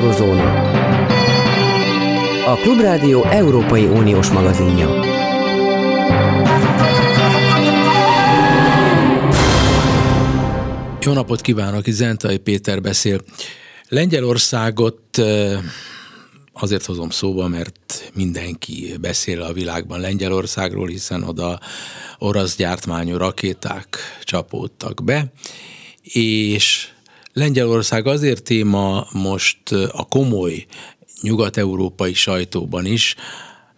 Eurozóna. A Klubrádió Európai Uniós magazinja. Jó napot kívánok, Zentai Péter beszél. Lengyelországot azért hozom szóba, mert mindenki beszél a világban Lengyelországról, hiszen oda orosz gyártmányú rakéták csapódtak be, és Lengyelország azért téma most a komoly nyugat-európai sajtóban is,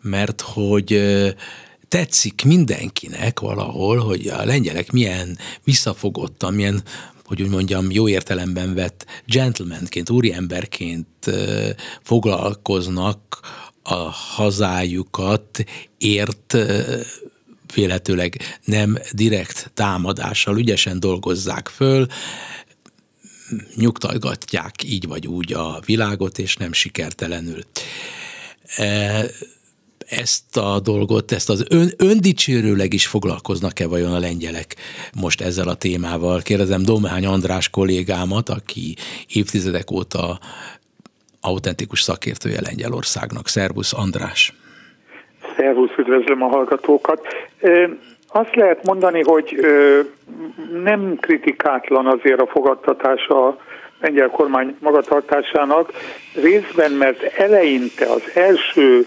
mert hogy tetszik mindenkinek valahol, hogy a lengyelek milyen visszafogottan, milyen hogy úgy mondjam, jó értelemben vett gentlemanként, úriemberként foglalkoznak a hazájukat ért véletőleg nem direkt támadással, ügyesen dolgozzák föl, nyugtatják így vagy úgy a világot, és nem sikertelenül. E, ezt a dolgot, ezt az ön, öndicsérőleg is foglalkoznak-e vajon a lengyelek most ezzel a témával? Kérdezem Domány András kollégámat, aki évtizedek óta autentikus szakértője Lengyelországnak. Szervusz András! Szervusz, üdvözlöm a hallgatókat! Azt lehet mondani, hogy nem kritikátlan azért a fogadtatása a lengyel kormány magatartásának, részben mert eleinte az első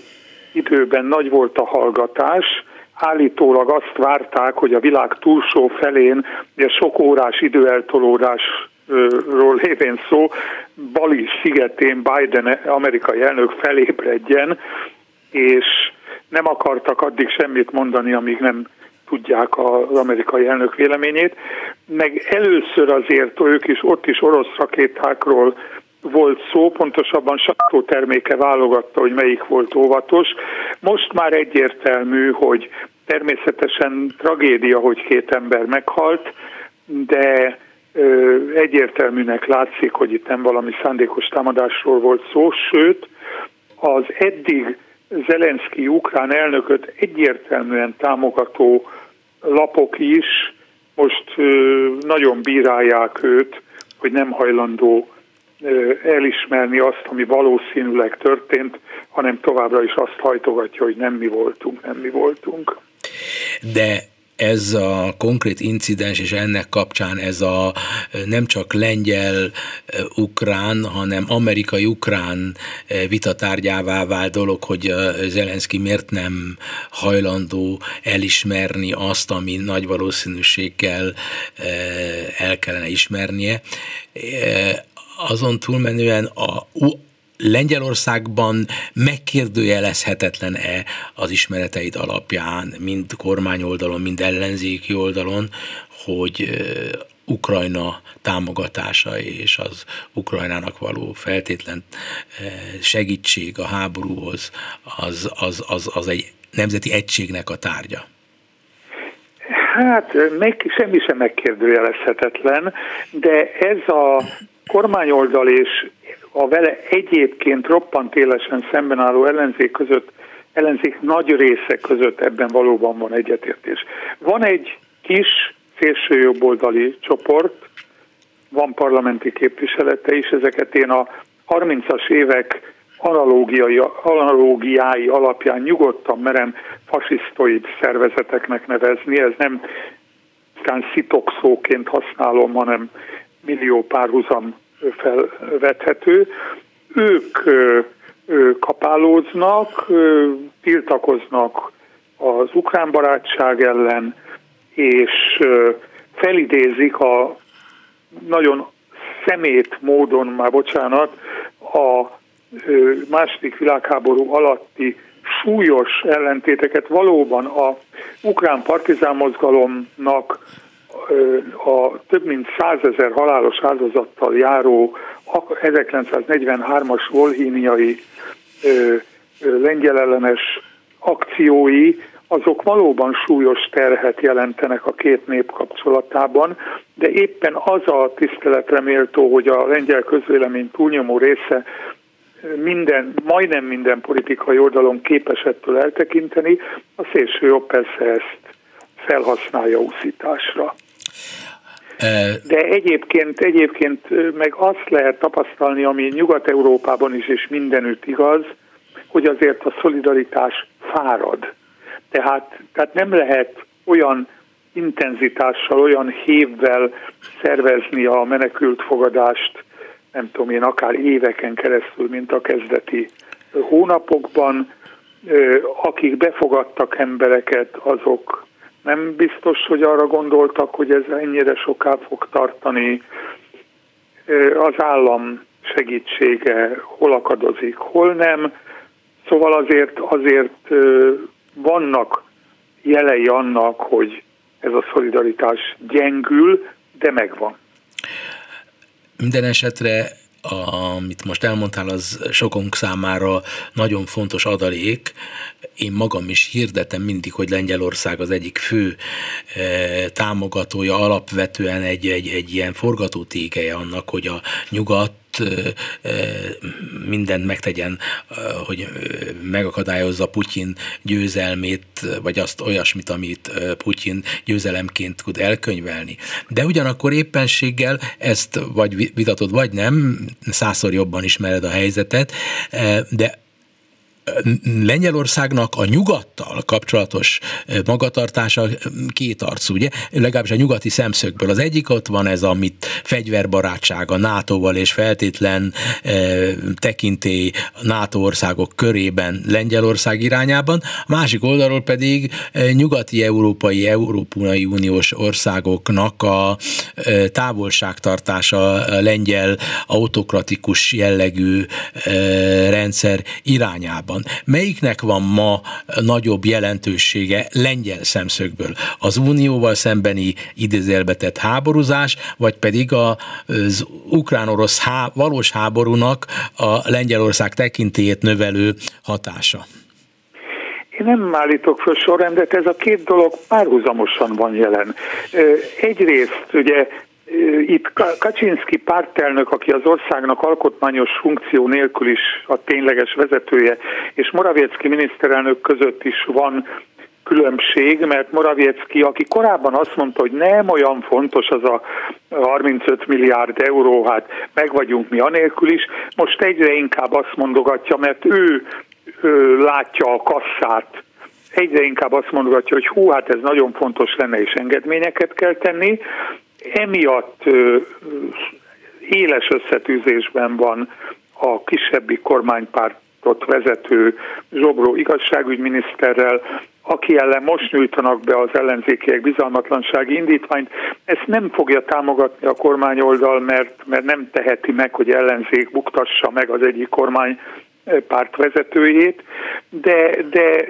időben nagy volt a hallgatás, állítólag azt várták, hogy a világ túlsó felén, ugye sok órás időeltolódásról lévén szó, Bali szigetén Biden amerikai elnök felébredjen, és nem akartak addig semmit mondani, amíg nem tudják az amerikai elnök véleményét, meg először azért ők is, ott is orosz rakétákról volt szó, pontosabban terméke válogatta, hogy melyik volt óvatos. Most már egyértelmű, hogy természetesen tragédia, hogy két ember meghalt, de ö, egyértelműnek látszik, hogy itt nem valami szándékos támadásról volt szó, sőt, az eddig Zelenszky ukrán elnököt egyértelműen támogató lapok is most nagyon bírálják őt, hogy nem hajlandó elismerni azt, ami valószínűleg történt, hanem továbbra is azt hajtogatja, hogy nem mi voltunk, nem mi voltunk. De ez a konkrét incidens, és ennek kapcsán ez a nem csak lengyel-ukrán, hanem amerikai-ukrán vitatárgyává vált dolog, hogy Zelenszky miért nem hajlandó elismerni azt, ami nagy valószínűséggel el kellene ismernie. Azon túlmenően a Lengyelországban megkérdőjelezhetetlen-e az ismereteid alapján, mind kormányoldalon, mind ellenzéki oldalon, hogy Ukrajna támogatása és az Ukrajnának való feltétlen segítség a háborúhoz, az, az, az, az egy nemzeti egységnek a tárgya? Hát meg, semmi sem megkérdőjelezhetetlen, de ez a kormányoldal és a vele egyébként roppant élesen szemben álló ellenzék között, ellenzék nagy része között ebben valóban van egyetértés. Van egy kis szélsőjobboldali csoport, van parlamenti képviselete is, ezeket én a 30-as évek analógiai, analógiái alapján nyugodtan merem fasisztoid szervezeteknek nevezni, ez nem szitokszóként használom, hanem millió párhuzam felvethető. Ők kapálóznak, tiltakoznak az ukrán barátság ellen, és felidézik a nagyon szemét módon, már bocsánat, a második világháború alatti súlyos ellentéteket valóban a ukrán partizán mozgalomnak a több mint százezer halálos áldozattal járó 1943-as volhíniai lengyel ellenes akciói, azok valóban súlyos terhet jelentenek a két nép kapcsolatában, de éppen az a tiszteletre méltó, hogy a lengyel közvélemény túlnyomó része minden, majdnem minden politikai oldalon képes ettől eltekinteni, a szélső jobb persze ezt felhasználja úszításra. De egyébként, egyébként meg azt lehet tapasztalni, ami Nyugat-Európában is és mindenütt igaz, hogy azért a szolidaritás fárad. Tehát, tehát nem lehet olyan intenzitással, olyan hévvel szervezni a menekült fogadást, nem tudom én, akár éveken keresztül, mint a kezdeti hónapokban. Akik befogadtak embereket, azok nem biztos, hogy arra gondoltak, hogy ez ennyire soká fog tartani. Az állam segítsége hol akadozik, hol nem. Szóval azért, azért vannak jelei annak, hogy ez a szolidaritás gyengül, de megvan. Minden esetre amit most elmondtál, az sokunk számára nagyon fontos adalék. Én magam is hirdetem mindig, hogy Lengyelország az egyik fő eh, támogatója, alapvetően egy, egy, egy ilyen forgatótégeje annak, hogy a nyugat mindent megtegyen, hogy megakadályozza Putyin győzelmét, vagy azt olyasmit, amit Putyin győzelemként tud elkönyvelni. De ugyanakkor éppenséggel ezt vagy vitatod, vagy nem, százszor jobban ismered a helyzetet, de Lengyelországnak a nyugattal kapcsolatos magatartása két arcú, ugye? Legalábbis a nyugati szemszögből. Az egyik ott van ez, amit fegyverbarátság a NATO-val és feltétlen e, tekintély NATO országok körében Lengyelország irányában, a másik oldalról pedig e, nyugati európai, Európai Uniós országoknak a e, távolságtartása a lengyel autokratikus jellegű rendszer irányában van. Melyiknek van ma nagyobb jelentősége lengyel szemszögből? Az unióval szembeni idézélbetett háborúzás, vagy pedig az ukrán-orosz há, valós háborúnak a Lengyelország tekintélyét növelő hatása? Én nem állítok föl sorrendet, ez a két dolog párhuzamosan van jelen. Egyrészt ugye itt Kaczynski pártelnök, aki az országnak alkotmányos funkció nélkül is a tényleges vezetője, és Morawiecki miniszterelnök között is van különbség, mert Morawiecki, aki korábban azt mondta, hogy nem olyan fontos az a 35 milliárd euró, hát meg vagyunk mi anélkül is, most egyre inkább azt mondogatja, mert ő, ő látja a kasszát, egyre inkább azt mondogatja, hogy hú, hát ez nagyon fontos lenne, és engedményeket kell tenni, emiatt éles összetűzésben van a kisebbi kormánypártot vezető Zsobró igazságügyminiszterrel, aki ellen most nyújtanak be az ellenzékiek bizalmatlansági indítványt, ezt nem fogja támogatni a kormányoldal, mert, mert nem teheti meg, hogy ellenzék buktassa meg az egyik kormány párt vezetőjét, de, de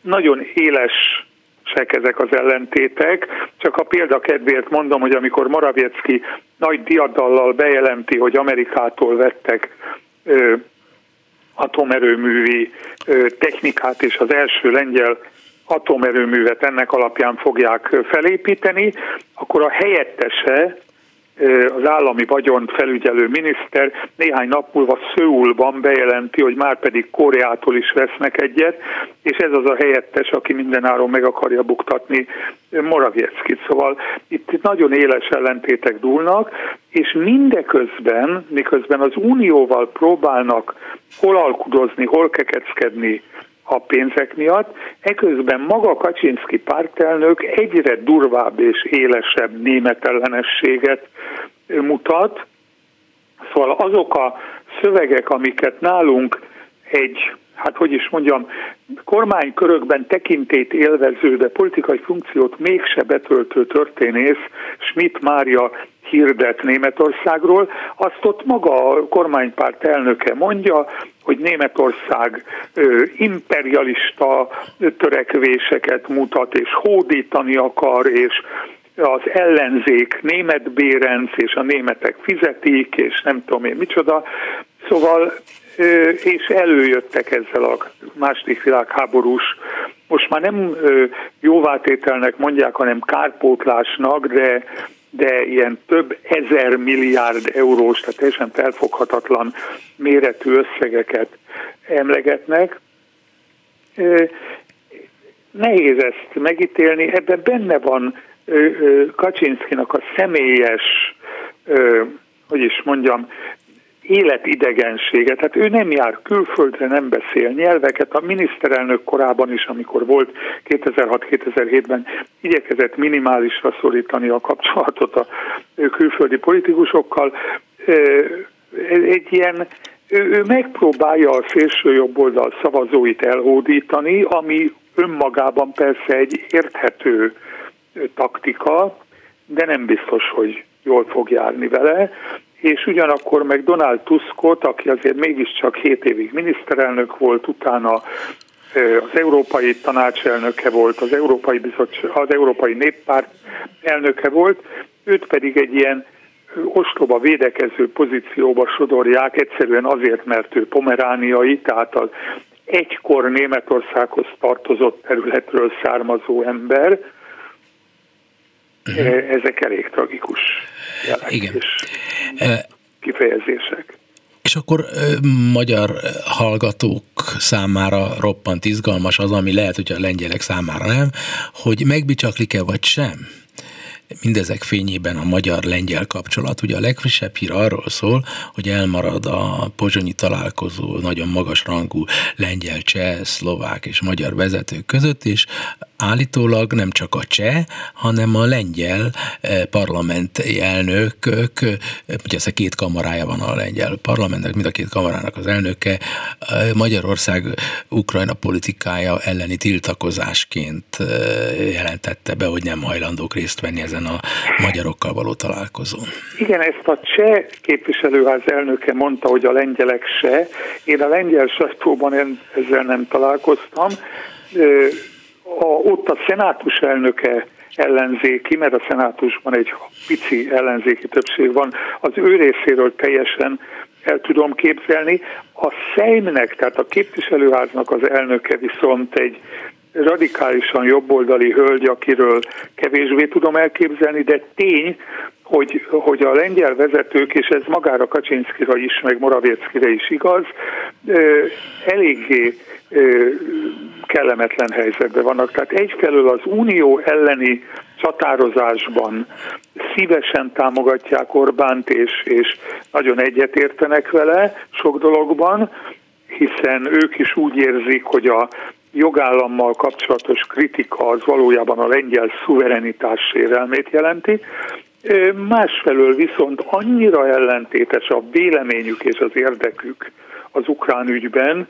nagyon éles erősek ezek az ellentétek. Csak a példa kedvéért mondom, hogy amikor Morawiecki nagy diadallal bejelenti, hogy Amerikától vettek ö, atomerőművi ö, technikát, és az első lengyel atomerőművet ennek alapján fogják felépíteni, akkor a helyettese az állami vagyont felügyelő miniszter néhány nap múlva Szőulban bejelenti, hogy már pedig Koreától is vesznek egyet, és ez az a helyettes, aki mindenáron meg akarja buktatni Moravieckit. Szóval itt nagyon éles ellentétek dúlnak, és mindeközben, miközben az Unióval próbálnak hol alkudozni, hol kekeckedni a pénzek miatt, eközben maga Kaczynski pártelnök egyre durvább és élesebb német ellenességet mutat, szóval azok a szövegek, amiket nálunk egy, hát hogy is mondjam, kormánykörökben tekintét élvező, de politikai funkciót mégse betöltő történész Schmidt Mária hirdet Németországról, azt ott maga a kormánypárt elnöke mondja, hogy Németország ö, imperialista törekvéseket mutat, és hódítani akar, és az ellenzék német bérenc, és a németek fizetik, és nem tudom én micsoda. Szóval, és előjöttek ezzel a második világháborús, most már nem jóvátételnek mondják, hanem kárpótlásnak, de de ilyen több ezer milliárd eurós, tehát teljesen felfoghatatlan méretű összegeket emlegetnek. Nehéz ezt megítélni, ebben benne van Kaczynszkinak a személyes, hogy is mondjam, életidegenséget. Tehát ő nem jár külföldre, nem beszél nyelveket. A miniszterelnök korában is, amikor volt 2006-2007-ben, igyekezett minimálisra szorítani a kapcsolatot a külföldi politikusokkal. Egy ilyen ő megpróbálja a szélső jobb oldal szavazóit elhódítani, ami önmagában persze egy érthető taktika, de nem biztos, hogy jól fog járni vele és ugyanakkor meg Donald Tuskot, aki azért mégiscsak 7 évig miniszterelnök volt, utána az Európai Tanács elnöke volt, az Európai, Bizottság, az Európai Néppárt elnöke volt, őt pedig egy ilyen ostoba védekező pozícióba sodorják, egyszerűen azért, mert ő pomerániai, tehát az egykor Németországhoz tartozott területről származó ember, uh-huh. ezek elég tragikus jelek Igen. és kifejezések. És akkor magyar hallgatók számára roppant izgalmas az, ami lehet, hogy a lengyelek számára nem, hogy megbicsaklik-e vagy sem mindezek fényében a magyar-lengyel kapcsolat. Ugye a legfrissebb hír arról szól, hogy elmarad a pozsonyi találkozó nagyon magas rangú lengyel, cseh, szlovák és magyar vezetők között, és állítólag nem csak a cseh, hanem a lengyel eh, parlamenti elnökök, eh, ugye ez a két kamarája van a lengyel parlamentnek, mind a két kamarának az elnöke, eh, Magyarország Ukrajna politikája elleni tiltakozásként jelentette be, hogy nem hajlandók részt venni ezen a magyarokkal való találkozón. Igen, ezt a cseh képviselőház elnöke mondta, hogy a lengyelek se. Én a lengyel sajtóban ezzel nem találkoztam a, ott a szenátus elnöke ellenzéki, mert a szenátusban egy pici ellenzéki többség van, az ő részéről teljesen el tudom képzelni. A Szeimnek, tehát a képviselőháznak az elnöke viszont egy radikálisan jobboldali hölgy, akiről kevésbé tudom elképzelni, de tény, hogy, hogy a lengyel vezetők, és ez magára Kaczynszkira is, meg Moravieckire is igaz, eléggé kellemetlen helyzetben vannak. Tehát egyfelől az unió elleni csatározásban szívesen támogatják Orbánt, és, és nagyon egyetértenek vele sok dologban, hiszen ők is úgy érzik, hogy a jogállammal kapcsolatos kritika az valójában a lengyel szuverenitás sérelmét jelenti. Másfelől viszont annyira ellentétes a véleményük és az érdekük az ukrán ügyben,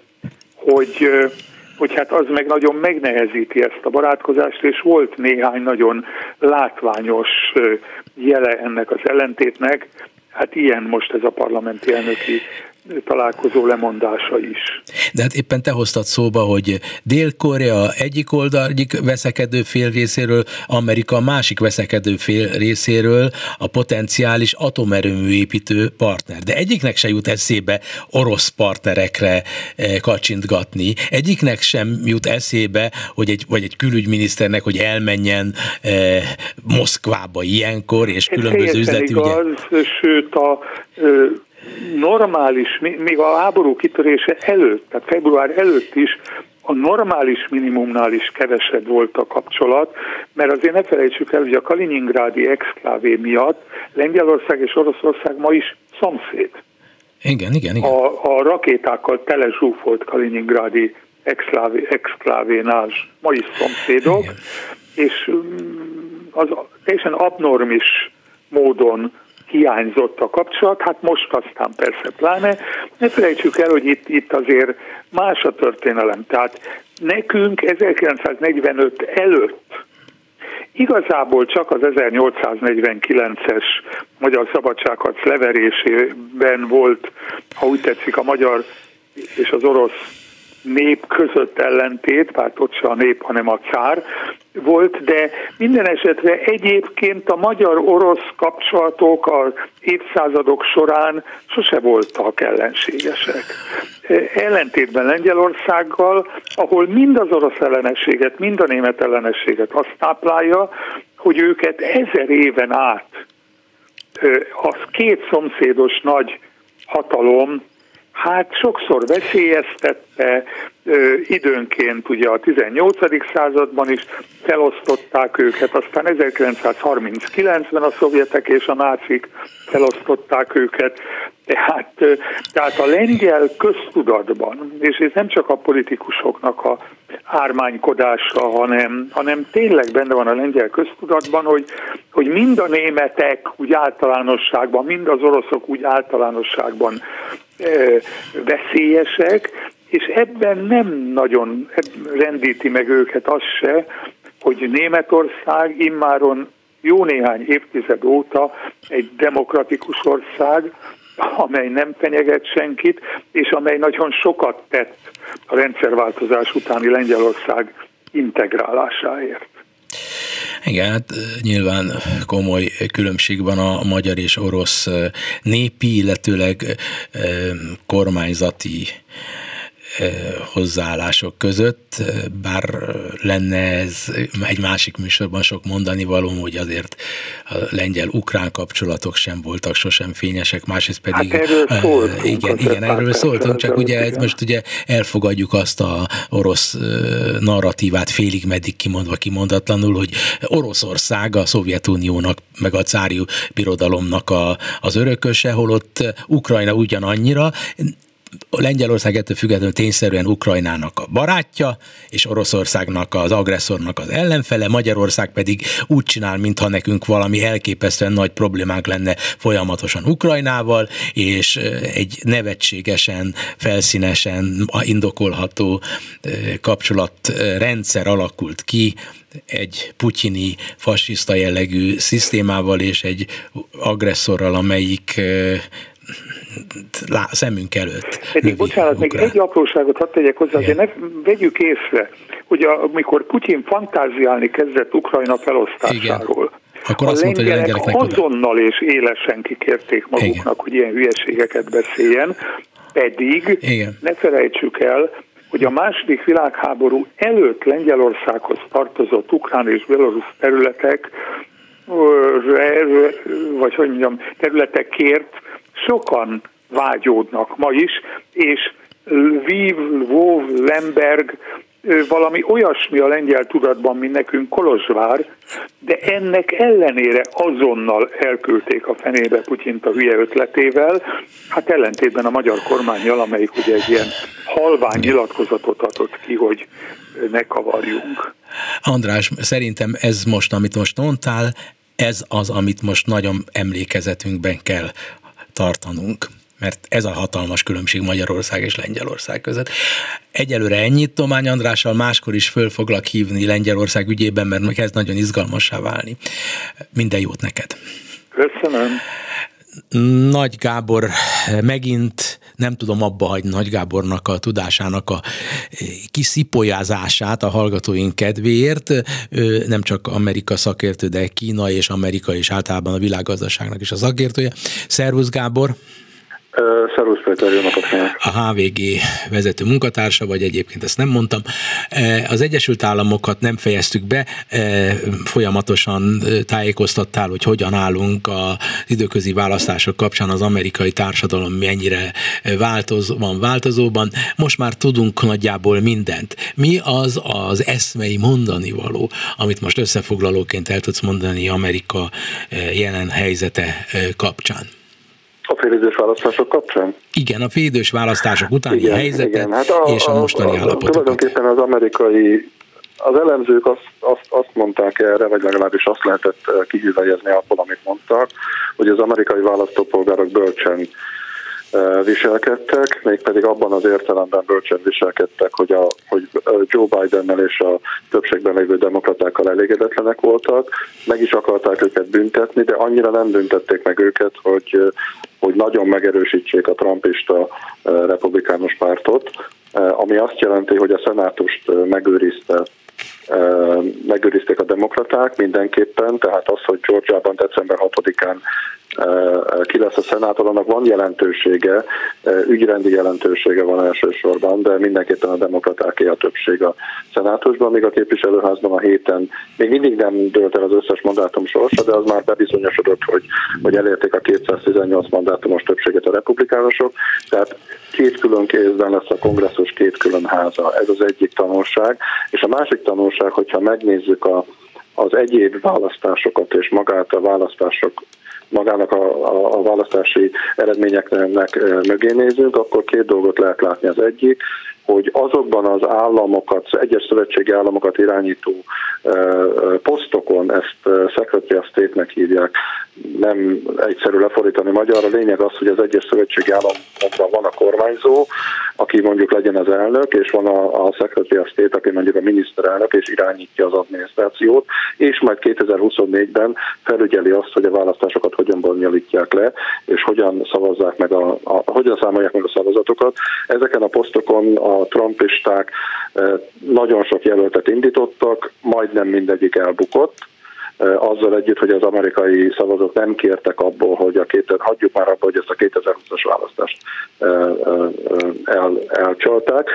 hogy hogy hát az meg nagyon megnehezíti ezt a barátkozást, és volt néhány nagyon látványos jele ennek az ellentétnek, hát ilyen most ez a parlamenti elnöki találkozó lemondása is. De hát éppen te hoztad szóba, hogy Dél-Korea egyik oldal, egyik veszekedő fél részéről, Amerika másik veszekedő fél részéről a potenciális atomerőmű építő partner. De egyiknek se jut eszébe orosz partnerekre eh, kacsintgatni, egyiknek sem jut eszébe, hogy egy, vagy egy külügyminiszternek, hogy elmenjen eh, Moszkvába ilyenkor, és különböző üzleti igaz, sőt a normális, még a háború kitörése előtt, tehát február előtt is a normális minimumnál is kevesebb volt a kapcsolat, mert azért ne felejtsük el, hogy a Kaliningrádi exklávé miatt Lengyelország és Oroszország ma is szomszéd. Igen, igen, igen. A, a rakétákkal tele zsúfolt Kaliningrádi exklávé, exklávénál ma is szomszédok, igen. és mm, az teljesen abnormis módon hiányzott a kapcsolat, hát most aztán persze pláne. Ne felejtsük el, hogy itt, itt azért más a történelem. Tehát nekünk 1945 előtt Igazából csak az 1849-es magyar szabadságharc leverésében volt, ha úgy tetszik, a magyar és az orosz nép között ellentét, bár ott se a nép, hanem a cár volt, de minden esetre egyébként a magyar-orosz kapcsolatok az évszázadok során sose voltak ellenségesek. Ellentétben Lengyelországgal, ahol mind az orosz ellenességet, mind a német ellenességet azt táplálja, hogy őket ezer éven át az két szomszédos nagy hatalom hát sokszor veszélyeztette, időnként ugye a 18. században is felosztották őket, aztán 1939-ben a szovjetek és a nácik felosztották őket. Tehát, tehát a lengyel köztudatban, és ez nem csak a politikusoknak a ármánykodása, hanem, hanem tényleg benne van a lengyel köztudatban, hogy, hogy mind a németek úgy általánosságban, mind az oroszok úgy általánosságban e, veszélyesek, és ebben nem nagyon rendíti meg őket az se, hogy Németország immáron jó néhány évtized óta egy demokratikus ország, amely nem fenyeget senkit, és amely nagyon sokat tett a rendszerváltozás utáni Lengyelország integrálásáért. Igen, hát nyilván komoly különbség van a magyar és orosz népi, illetőleg kormányzati hozzáállások között, bár lenne ez egy másik műsorban sok mondani való, hogy azért a lengyel-ukrán kapcsolatok sem voltak sosem fényesek, másrészt pedig... Hát erről szóltunk, igen, igen, erről szóltunk, csak ugye igen. most ugye elfogadjuk azt a orosz narratívát félig meddig kimondva kimondatlanul, hogy Oroszország a Szovjetuniónak, meg a cári birodalomnak a, az örököse, holott Ukrajna ugyanannyira, Lengyelország ettől függetlenül tényszerűen Ukrajnának a barátja, és Oroszországnak az agresszornak az ellenfele, Magyarország pedig úgy csinál, mintha nekünk valami elképesztően nagy problémánk lenne folyamatosan Ukrajnával, és egy nevetségesen, felszínesen indokolható kapcsolatrendszer alakult ki, egy putyini fasiszta jellegű szisztémával és egy agresszorral, amelyik lá, szemünk előtt. Egy, bocsánat, még egy apróságot hadd tegyek hozzá, azért ne vegyük észre, hogy amikor Putyin fantáziálni kezdett Ukrajna felosztásáról, Igen. Akkor azt a mondta, hogy a azonnal és élesen kikérték maguknak, Igen. hogy ilyen hülyeségeket beszéljen, pedig Igen. ne felejtsük el, hogy a második világháború előtt Lengyelországhoz tartozott ukrán és belorusz területek, vagy hogy mondjam, területekért sokan vágyódnak ma is, és Lviv, Lvov, Lemberg, valami olyasmi a lengyel tudatban, mint nekünk Kolozsvár, de ennek ellenére azonnal elküldték a fenébe Putyint a hülye ötletével, hát ellentétben a magyar kormányjal, amelyik ugye egy ilyen halvány nyilatkozatot adott ki, hogy ne kavarjunk. András, szerintem ez most, amit most mondtál, ez az, amit most nagyon emlékezetünkben kell tartanunk mert ez a hatalmas különbség Magyarország és Lengyelország között. Egyelőre ennyit Tomány Andrással, máskor is föl foglak hívni Lengyelország ügyében, mert kezd nagyon izgalmassá válni. Minden jót neked! Köszönöm! Nagy Gábor megint nem tudom abba hagyni Nagy Gábornak a tudásának a kiszipolyázását a hallgatóink kedvéért. Ő nem csak Amerika szakértő, de Kína és Amerika és általában a világgazdaságnak is a szakértője. Szervusz Gábor! Szervusz Péter, jó napot A HVG vezető munkatársa, vagy egyébként ezt nem mondtam. Az Egyesült Államokat nem fejeztük be, folyamatosan tájékoztattál, hogy hogyan állunk az időközi választások kapcsán az amerikai társadalom mennyire változ, van változóban. Most már tudunk nagyjából mindent. Mi az az eszmei mondani való, amit most összefoglalóként el tudsz mondani Amerika jelen helyzete kapcsán? A félidős választások kapcsán? Igen, a félidős választások utáni igen, helyzetet igen. Hát a, és a mostani a, a, állapotokat. Tulajdonképpen az amerikai az elemzők azt, azt, azt mondták erre, vagy legalábbis azt lehetett eh, kihűveljezni abból, amit mondtak, hogy az amerikai választópolgárok bölcsen viselkedtek, mégpedig abban az értelemben bölcsen viselkedtek, hogy, a, hogy Joe Bidennel és a többségben lévő demokratákkal elégedetlenek voltak, meg is akarták őket büntetni, de annyira nem büntették meg őket, hogy, hogy nagyon megerősítsék a trumpista republikánus pártot, ami azt jelenti, hogy a szenátust megőrizte megőrizték a demokraták mindenképpen, tehát az, hogy Georgiában december 6-án ki lesz a szenátor, annak van jelentősége, ügyrendi jelentősége van elsősorban, de mindenképpen a demokratáké a többség a szenátusban, még a képviselőházban a héten még mindig nem dőlt el az összes mandátum sorsa, de az már bebizonyosodott, hogy, hogy elérték a 218 mandátumos többséget a republikánusok, tehát két külön kézben lesz a kongresszus, két külön háza. Ez az egyik tanulság. És a másik tanulság, hogyha megnézzük a, az egyéb választásokat és magát a választások magának a, a, a választási eredményeknek mögé nézünk, akkor két dolgot lehet látni. Az egyik, hogy azokban az államokat, egyes szövetségi államokat irányító posztokon, ezt Secretary of State-nek hívják, nem egyszerű lefordítani magyarra. A lényeg az, hogy az egyes szövetségi államokban van a kormányzó, aki mondjuk legyen az elnök, és van a, a Secretary of State, aki mondjuk a miniszterelnök, és irányítja az adminisztrációt, és majd 2024-ben felügyeli azt, hogy a választásokat hogyan bonyolítják le, és hogyan szavazzák meg a, a, hogyan számolják meg a szavazatokat. Ezeken a posztokon a trumpisták eh, nagyon sok jelöltet indítottak, majdnem mindegyik elbukott, azzal együtt, hogy az amerikai szavazók nem kértek abból, hogy a két, hagyjuk már abból, hogy ezt a 2020-as választást el, elcsalták.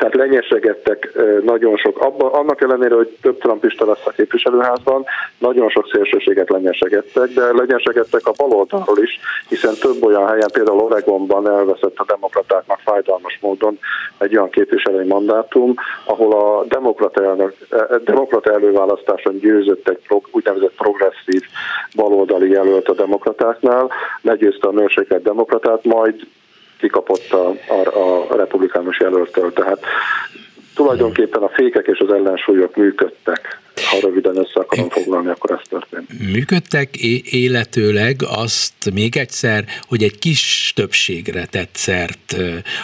Tehát lenyesegettek nagyon sok, abban, annak ellenére, hogy több trumpista lesz a képviselőházban, nagyon sok szélsőséget lenyesegettek, de lenyesegettek a baloldalról is, hiszen több olyan helyen, például Oregonban elveszett a demokratáknak fájdalmas módon egy olyan képviselői mandátum, ahol a demokrata, elnök, demokrata előválasztáson győzött egy úgynevezett progresszív baloldali jelölt a demokratáknál, legyőzte a nőséget demokratát, majd kikapott a, a, a republikánus jelöltől. Tehát tulajdonképpen a fékek és az ellensúlyok működtek. Ha röviden össze akarom foglalni, akkor ez történt. Működtek életőleg azt még egyszer, hogy egy kis többségre tett szert,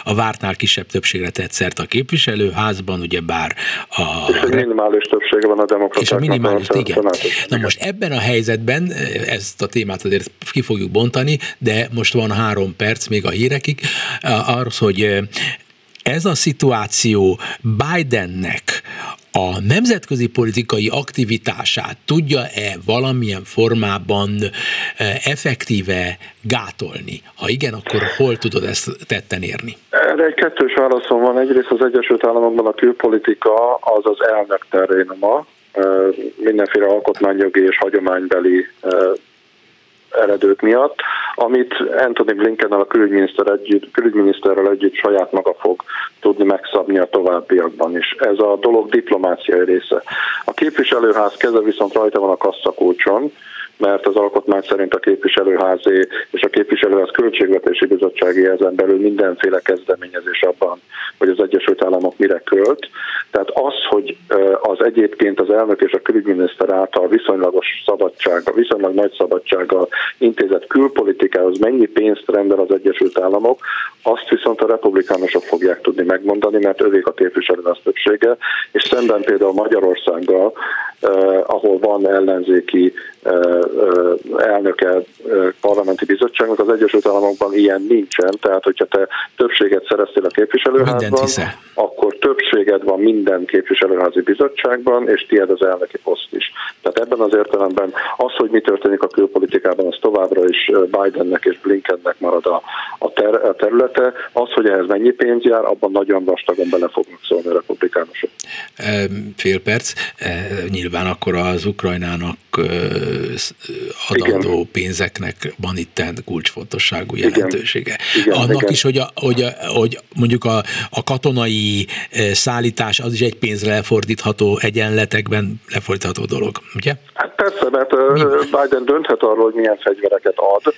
a vártnál kisebb többségre tett szert a képviselőházban, ugye bár a... És egy minimális többsége van a demokratáknak. És a minimális, a igen. Na most ebben a helyzetben, ezt a témát azért ki fogjuk bontani, de most van három perc még a hírekig, arról, hogy ez a szituáció Bidennek a nemzetközi politikai aktivitását tudja-e valamilyen formában e, effektíve gátolni? Ha igen, akkor hol tudod ezt tetten érni? Erre egy kettős válaszom van. Egyrészt az Egyesült Államokban a külpolitika az az elnök terén ma, mindenféle alkotmányjogi és hagyománybeli eredők miatt, amit Anthony Blinken a külügyminiszter együtt, külügyminiszterrel együtt saját maga fog tudni megszabni a továbbiakban is. Ez a dolog diplomáciai része. A képviselőház keze viszont rajta van a kasszakócson, mert az alkotmány szerint a képviselőházé és a képviselőház költségvetési bizottsági ezen belül mindenféle kezdeményezés abban, hogy az Egyesült Államok mire költ. Tehát az, hogy az egyébként az elnök és a külügyminiszter által viszonylagos szabadsága, viszonylag nagy szabadsággal intézett külpolitikához mennyi pénzt rendel az Egyesült Államok, azt viszont a republikánusok fogják tudni megmondani, mert övék a képviselőház többsége, és szemben például Magyarországgal, ahol van ellenzéki elnöke parlamenti bizottságnak, az Egyesült Államokban ilyen nincsen, tehát hogyha te többséget szereztél a képviselőházban, akkor többséged van minden képviselőházi bizottságban, és tiéd az elnöki poszt is. Tehát ebben az értelemben az, hogy mi történik a külpolitikában, az továbbra is Bidennek és Blinkennek marad a, a, ter, a területe. Az, hogy ehhez mennyi pénz jár, abban nagyon vastagon bele fognak szólni a republikánusok. Fél perc. Nyilván akkor az Ukrajnának adandó Igen. pénzeknek van itt kulcsfontosságú jelentősége. Igen. Annak Igen. is, hogy, a, hogy, a, hogy mondjuk a, a katonai szállítás az is egy pénzre lefordítható egyenletekben lefordítható dolog, ugye? Hát persze, mert Mi? Biden dönthet arról, hogy milyen fegyvereket ad,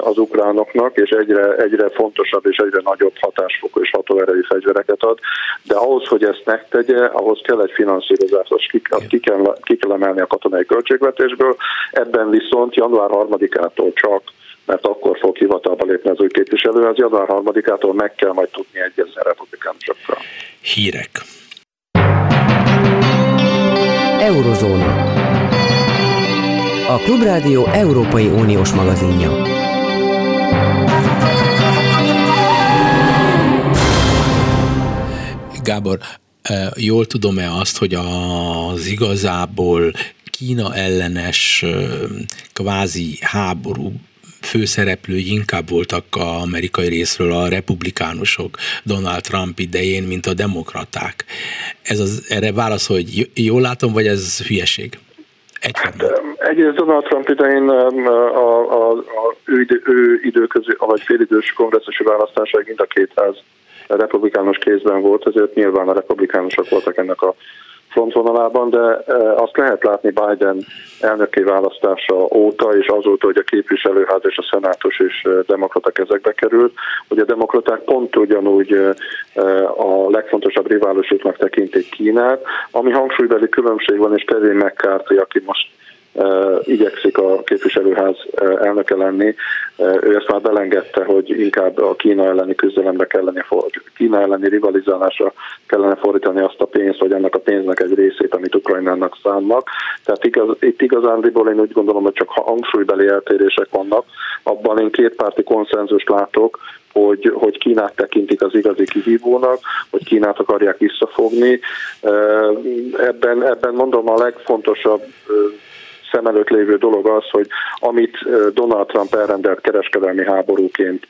az ukránoknak, és egyre, egyre fontosabb és egyre nagyobb hatásfokú és hatóerejű fegyvereket ad, de ahhoz, hogy ezt megtegye, ahhoz kell egy finanszírozás, azt ki, ki, kell, ki kell emelni a katonai költségvetésből, ebben viszont január 3-ától csak mert akkor fog hivatalba lépni az új képviselő, az január 3-ától meg kell majd tudni egyezni a republikánusokkal. Hírek. Eurozóna. A Klubrádió Európai Uniós magazinja. Gábor, jól tudom-e azt, hogy az igazából Kína ellenes kvázi háború főszereplői inkább voltak a amerikai részről a republikánusok Donald Trump idején, mint a demokraták. Ez az, erre válasz, hogy jól látom, vagy ez hülyeség? Egyformán. Hát, egyrészt Donald Trump idején a, a, a, ő, idő, ő időközi, vagy félidős kongresszusi választásáig mind a két ház republikánus kézben volt, ezért nyilván a republikánusok voltak ennek a frontvonalában, de e, azt lehet látni Biden elnöki választása óta, és azóta, hogy a képviselőház és a szenátus és e, demokrata kezekbe került, hogy a demokraták pont ugyanúgy e, a legfontosabb riválusuknak tekintik Kínát, ami hangsúlybeli különbség van, és Kevin McCarthy, aki most igyekszik a képviselőház elnöke lenni. Ő ezt már belengedte, hogy inkább a Kína elleni küzdelembe kellene, Kína elleni rivalizálásra kellene fordítani azt a pénzt, vagy annak a pénznek egy részét, amit Ukrajnának szánnak. Tehát igaz, itt igazándiból én úgy gondolom, hogy csak hangsúlybeli eltérések vannak. Abban én kétpárti konszenzust látok, hogy, hogy Kínát tekintik az igazi kihívónak, hogy Kínát akarják visszafogni. Ebben, ebben mondom a legfontosabb szem előtt lévő dolog az, hogy amit Donald Trump elrendelt kereskedelmi háborúként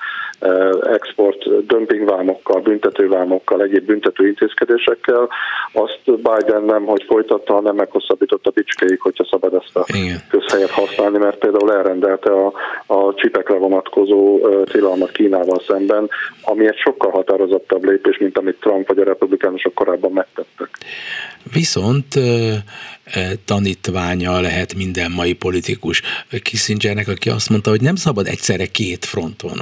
export dömpingvámokkal, büntetővámokkal, egyéb büntető intézkedésekkel, azt Biden nem, hogy folytatta, hanem meghosszabbította bicskéig, hogyha szabad ezt a Igen. közhelyet használni, mert például elrendelte a, a csipekre vonatkozó tilalmat Kínával szemben, ami egy sokkal határozottabb lépés, mint amit Trump vagy a republikánusok korábban megtettek. Viszont tanítványa lehet minden mai politikus Kissingernek, aki azt mondta, hogy nem szabad egyszerre két fronton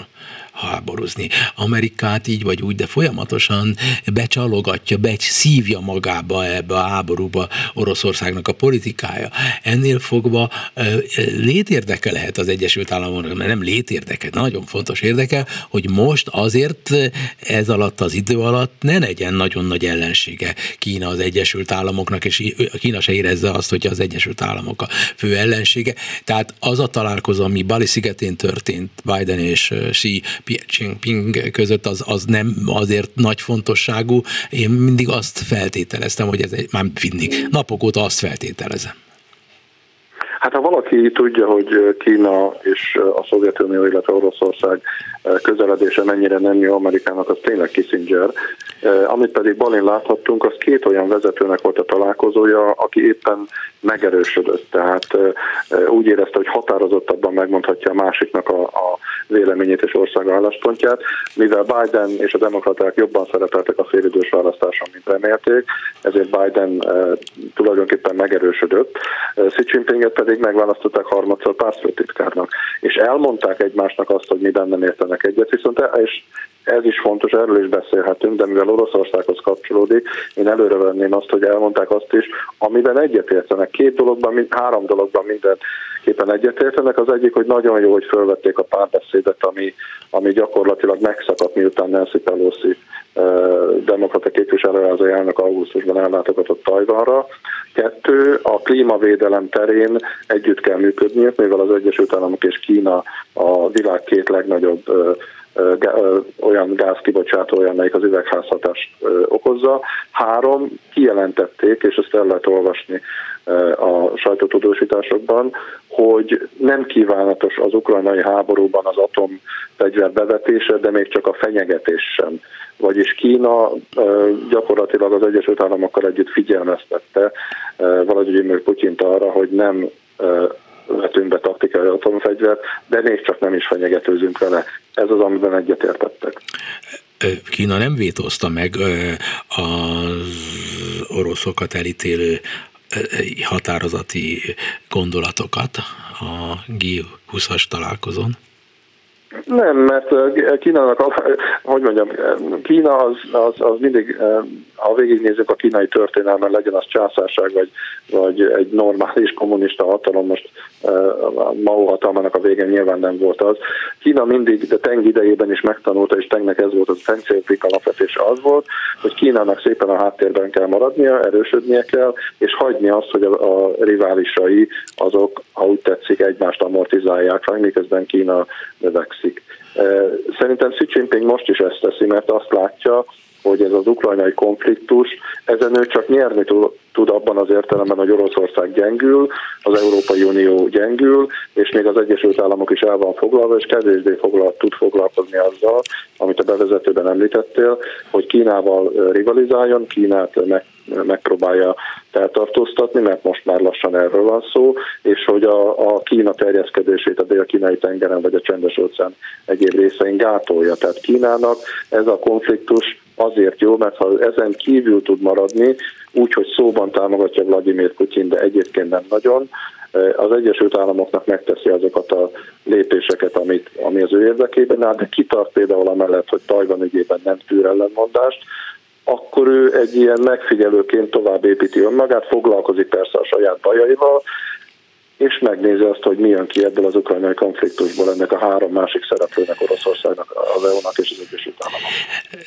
háborúzni. Amerikát így vagy úgy, de folyamatosan becsalogatja, be szívja magába ebbe a háborúba Oroszországnak a politikája. Ennél fogva létérdeke lehet az Egyesült Államoknak, mert nem létérdeke, nagyon fontos érdeke, hogy most azért ez alatt az idő alatt ne legyen nagyon nagy ellensége Kína az Egyesült Államoknak, és Kína se érezze azt, hogy az Egyesült Államok a fő ellensége. Tehát az a találkozó, ami Bali szigetén történt, Biden és Xi Jinping között az, az nem azért nagy fontosságú. Én mindig azt feltételeztem, hogy ez egy, már mindig, napok óta azt feltételezem. Hát ha valaki tudja, hogy Kína és a Szovjetunió, illetve Oroszország közeledése mennyire nem jó Amerikának, az tényleg Kissinger. Amit pedig Balin láthattunk, az két olyan vezetőnek volt a találkozója, aki éppen megerősödött. Tehát úgy érezte, hogy határozottabban megmondhatja a másiknak a, a véleményét és ország álláspontját, mivel Biden és a demokraták jobban szerepeltek a félidős választáson, mint remélték, ezért Biden tulajdonképpen megerősödött. Xi Jinpinget pedig megválasztották harmadszor pártfőtitkárnak, és elmondták egymásnak azt, hogy miben nem értenek egyet, viszont és ez is fontos, erről is beszélhetünk, de mivel Oroszországhoz kapcsolódik, én előre venném azt, hogy elmondták azt is, amiben egyetértenek. Két dologban, három dologban mindenképpen egyetértenek. Az egyik, hogy nagyon jó, hogy felvették a párbeszédet, ami, ami gyakorlatilag megszakadt, miután Nancy Pelosi demokrata képviselő elnök augusztusban ellátogatott Tajvanra. Kettő, a klímavédelem terén együtt kell működniük, mivel az Egyesült Államok és Kína a világ két legnagyobb olyan gázkibocsátója, amelyik az üvegházhatást okozza. Három, kijelentették, és ezt el lehet olvasni a sajtótudósításokban, hogy nem kívánatos az ukrajnai háborúban az atomfegyver bevetése, de még csak a fenyegetés sem. Vagyis Kína gyakorlatilag az Egyesült Államokkal együtt figyelmeztette Vladimir Putyint arra, hogy nem vetünk be taktikai atomfegyvert, de még csak nem is fenyegetőzünk vele. Ez az, amiben egyetértettek. Kína nem vétózta meg az oroszokat elítélő határozati gondolatokat a G20-as találkozón? Nem, mert Kínának, hogy mondjam, Kína az, az, az mindig, ha végignézzük a kínai történelmen, legyen az császárság, vagy, vagy egy normális kommunista hatalom, most Mao hatalmának a végén nyilván nem volt az. Kína mindig, de Teng idejében is megtanulta, és Tengnek ez volt az Fencélpik alapvetése az volt, hogy Kínának szépen a háttérben kell maradnia, erősödnie kell, és hagyni azt, hogy a, a riválisai azok, ha úgy tetszik, egymást amortizálják, miközben Kína növekszik. Szerintem Xi Jinping most is ezt teszi, mert azt látja, hogy ez az ukrajnai konfliktus, ezen ő csak nyerni tud abban az értelemben, hogy Oroszország gyengül, az Európai Unió gyengül, és még az Egyesült Államok is el van foglalva, és kevésbé foglal, tud foglalkozni azzal, amit a bevezetőben említettél, hogy Kínával rivalizáljon, Kínát meg, megpróbálja feltartóztatni, mert most már lassan erről van szó, és hogy a, a Kína terjeszkedését a dél-kínai tengeren vagy a csendes óceán egyéb részein gátolja. Tehát Kínának ez a konfliktus azért jó, mert ha ezen kívül tud maradni, úgy, hogy szóban támogatja Vladimir Putyin, de egyébként nem nagyon, az Egyesült Államoknak megteszi azokat a lépéseket, amit, ami az ő érdekében áll, de kitart például amellett, hogy Tajvan ügyében nem tűr ellenmondást, akkor ő egy ilyen megfigyelőként tovább építi önmagát, foglalkozik persze a saját bajaival, és megnézi azt, hogy mi jön ki ebből az ukrajnai konfliktusból ennek a három másik szereplőnek, Oroszországnak, az EU-nak és az Egyesült Államok.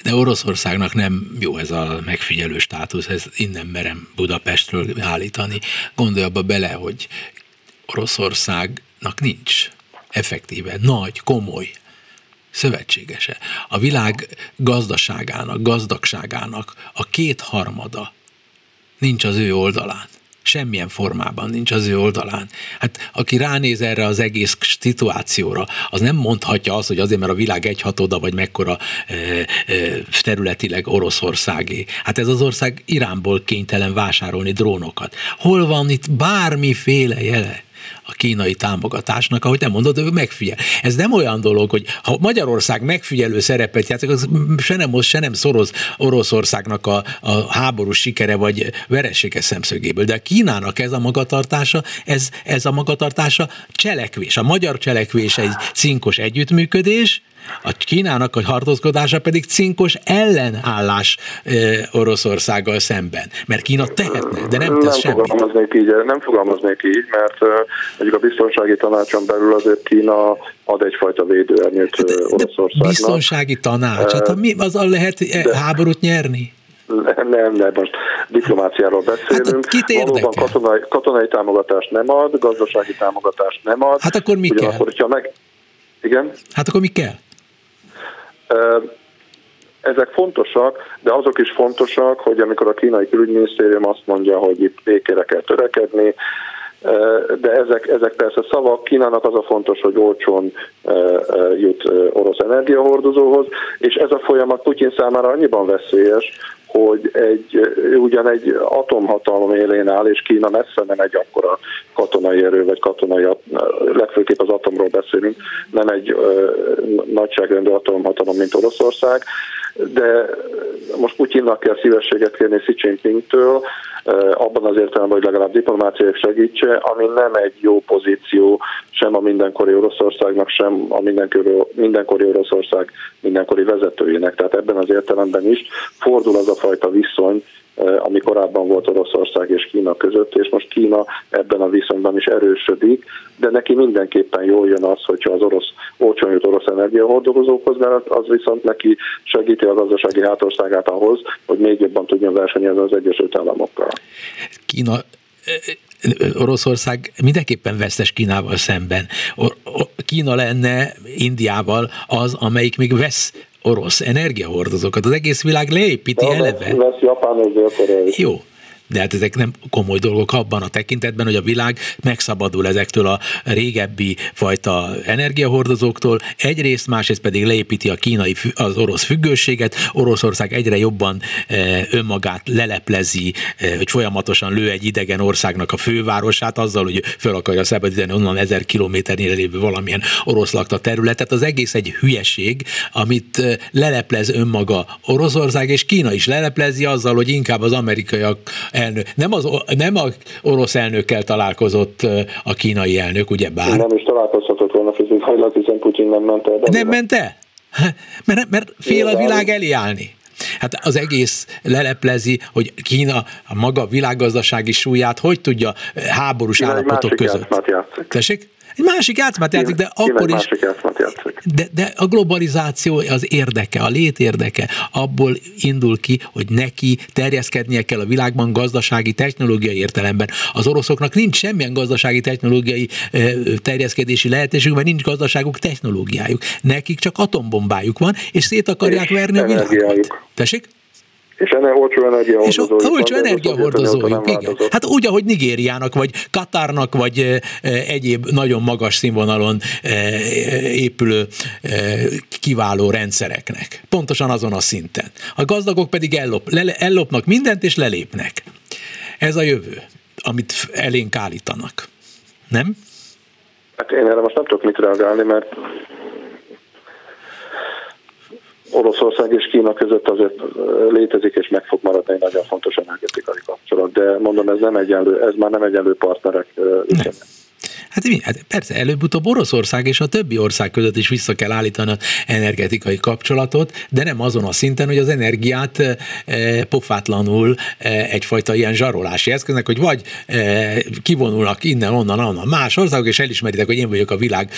De Oroszországnak nem jó ez a megfigyelő státusz, ez innen merem Budapestről állítani. Gondolj abba bele, hogy Oroszországnak nincs effektíve nagy, komoly szövetségese. A világ gazdaságának, gazdagságának a kétharmada nincs az ő oldalán semmilyen formában nincs az ő oldalán. Hát aki ránéz erre az egész szituációra, az nem mondhatja azt, hogy azért, mert a világ egyhatoda, vagy mekkora e, e, területileg Oroszországé. Hát ez az ország Iránból kénytelen vásárolni drónokat. Hol van itt bármiféle jele? A kínai támogatásnak, ahogy te mondod, ő megfigyel. Ez nem olyan dolog, hogy ha Magyarország megfigyelő szerepet játszik, az se nem, se nem szoroz Oroszországnak a, a háború sikere vagy veresége szemszögéből, de Kínának ez a magatartása, ez, ez a magatartása cselekvés. A magyar cselekvés egy cinkos együttműködés, a Kínának a harcozkodása pedig cinkos ellenállás e, Oroszországgal szemben. Mert Kína tehetne, de nem tesz nem semmit. Fogalmaznék így, nem fogalmaznék így, mert uh, a biztonsági tanácson belül azért Kína ad egyfajta védőernyőt uh, Oroszországnak. Biztonsági tanács? Hát mi azzal lehet de, háborút nyerni? Nem, nem, most diplomáciáról beszélünk. Hát, kit Valóban katonai, katonai támogatást nem ad, gazdasági támogatást nem ad. Hát akkor mi Ugyanakkor, kell? Meg... Igen? Hát akkor mi kell? Ezek fontosak, de azok is fontosak, hogy amikor a kínai külügyminisztérium azt mondja, hogy itt békére kell törekedni, de ezek, ezek persze szavak. Kínának az a fontos, hogy olcsón jut orosz energiahordozóhoz, és ez a folyamat Putyin számára annyiban veszélyes, hogy egy, ugyan egy atomhatalom élén áll, és Kína messze nem egy akkora katonai erő, vagy katonai, legfőképp az atomról beszélünk, nem egy ö, nagyságrendű atomhatalom, mint Oroszország, de most Putyinnak kell szívességet kérni Xi Jinpingtől, abban az értelemben, hogy legalább diplomáciai segítse, ami nem egy jó pozíció sem a mindenkori Oroszországnak, sem a mindenkori, mindenkori Oroszország mindenkori vezetőjének. Tehát ebben az értelemben is fordul az a fajta viszony, ami korábban volt Oroszország és Kína között, és most Kína ebben a viszonyban is erősödik, de neki mindenképpen jól jön az, hogyha az orosz olcsón jut orosz energiahordozókhoz, mert az viszont neki segíti a gazdasági hátországát ahhoz, hogy még jobban tudjon versenyezni az Egyesült Államokkal. Kína Oroszország mindenképpen vesztes Kínával szemben. Kína lenne Indiával az, amelyik még vesz orosz energiahordozókat. Az egész világ leépíti ja, eleve. Lesz Japán, és Jó, de hát ezek nem komoly dolgok abban a tekintetben, hogy a világ megszabadul ezektől a régebbi fajta energiahordozóktól, egyrészt, másrészt pedig leépíti a kínai, az orosz függőséget, Oroszország egyre jobban e, önmagát leleplezi, e, hogy folyamatosan lő egy idegen országnak a fővárosát azzal, hogy fel akarja szabadítani onnan ezer kilométernél lévő valamilyen orosz lakta területet. Az egész egy hülyeség, amit e, leleplez önmaga Oroszország, és Kína is leleplezi azzal, hogy inkább az amerikaiak elnök, nem az nem a orosz elnökkel találkozott a kínai elnök, ugye bár? Nem is találkozhatott volna fizikailag, hiszen Putyin nem ment el. Nem ment el? Mert, mert fél a világ elé állni. Hát az egész leleplezi, hogy Kína a maga világgazdasági súlyát hogy tudja háborús állapotok között. Tessék? Egy másik játszmát játszik, de akkor is... De, de a globalizáció az érdeke, a lét érdeke abból indul ki, hogy neki terjeszkednie kell a világban gazdasági, technológiai értelemben. Az oroszoknak nincs semmilyen gazdasági, technológiai terjeszkedési lehetőségük, mert nincs gazdaságuk, technológiájuk. Nekik csak atombombájuk van, és szét akarják verni a világot. Tessék? És ennél olcsó energiahordozó. És olcsó energiahordozójuk, igen. Hát úgy, ahogy Nigériának, vagy Katárnak, vagy egyéb nagyon magas színvonalon épülő kiváló rendszereknek. Pontosan azon a szinten. A gazdagok pedig ellop, le, ellopnak mindent, és lelépnek. Ez a jövő, amit elénk állítanak. Nem? Hát én erre most nem tudok mit reagálni, mert Oroszország és Kína között azért létezik és meg fog maradni egy nagyon fontos energetikai kapcsolat, de mondom, ez nem egyenlő, ez már nem egyenlő partnerek. Nem. Hát, mi? hát persze, előbb-utóbb Oroszország és a többi ország között is vissza kell állítani az energetikai kapcsolatot, de nem azon a szinten, hogy az energiát e, pofátlanul e, egyfajta ilyen zsarolási eszköznek, hogy vagy e, kivonulnak innen, onnan, onnan más országok, és elismeritek, hogy én vagyok a világ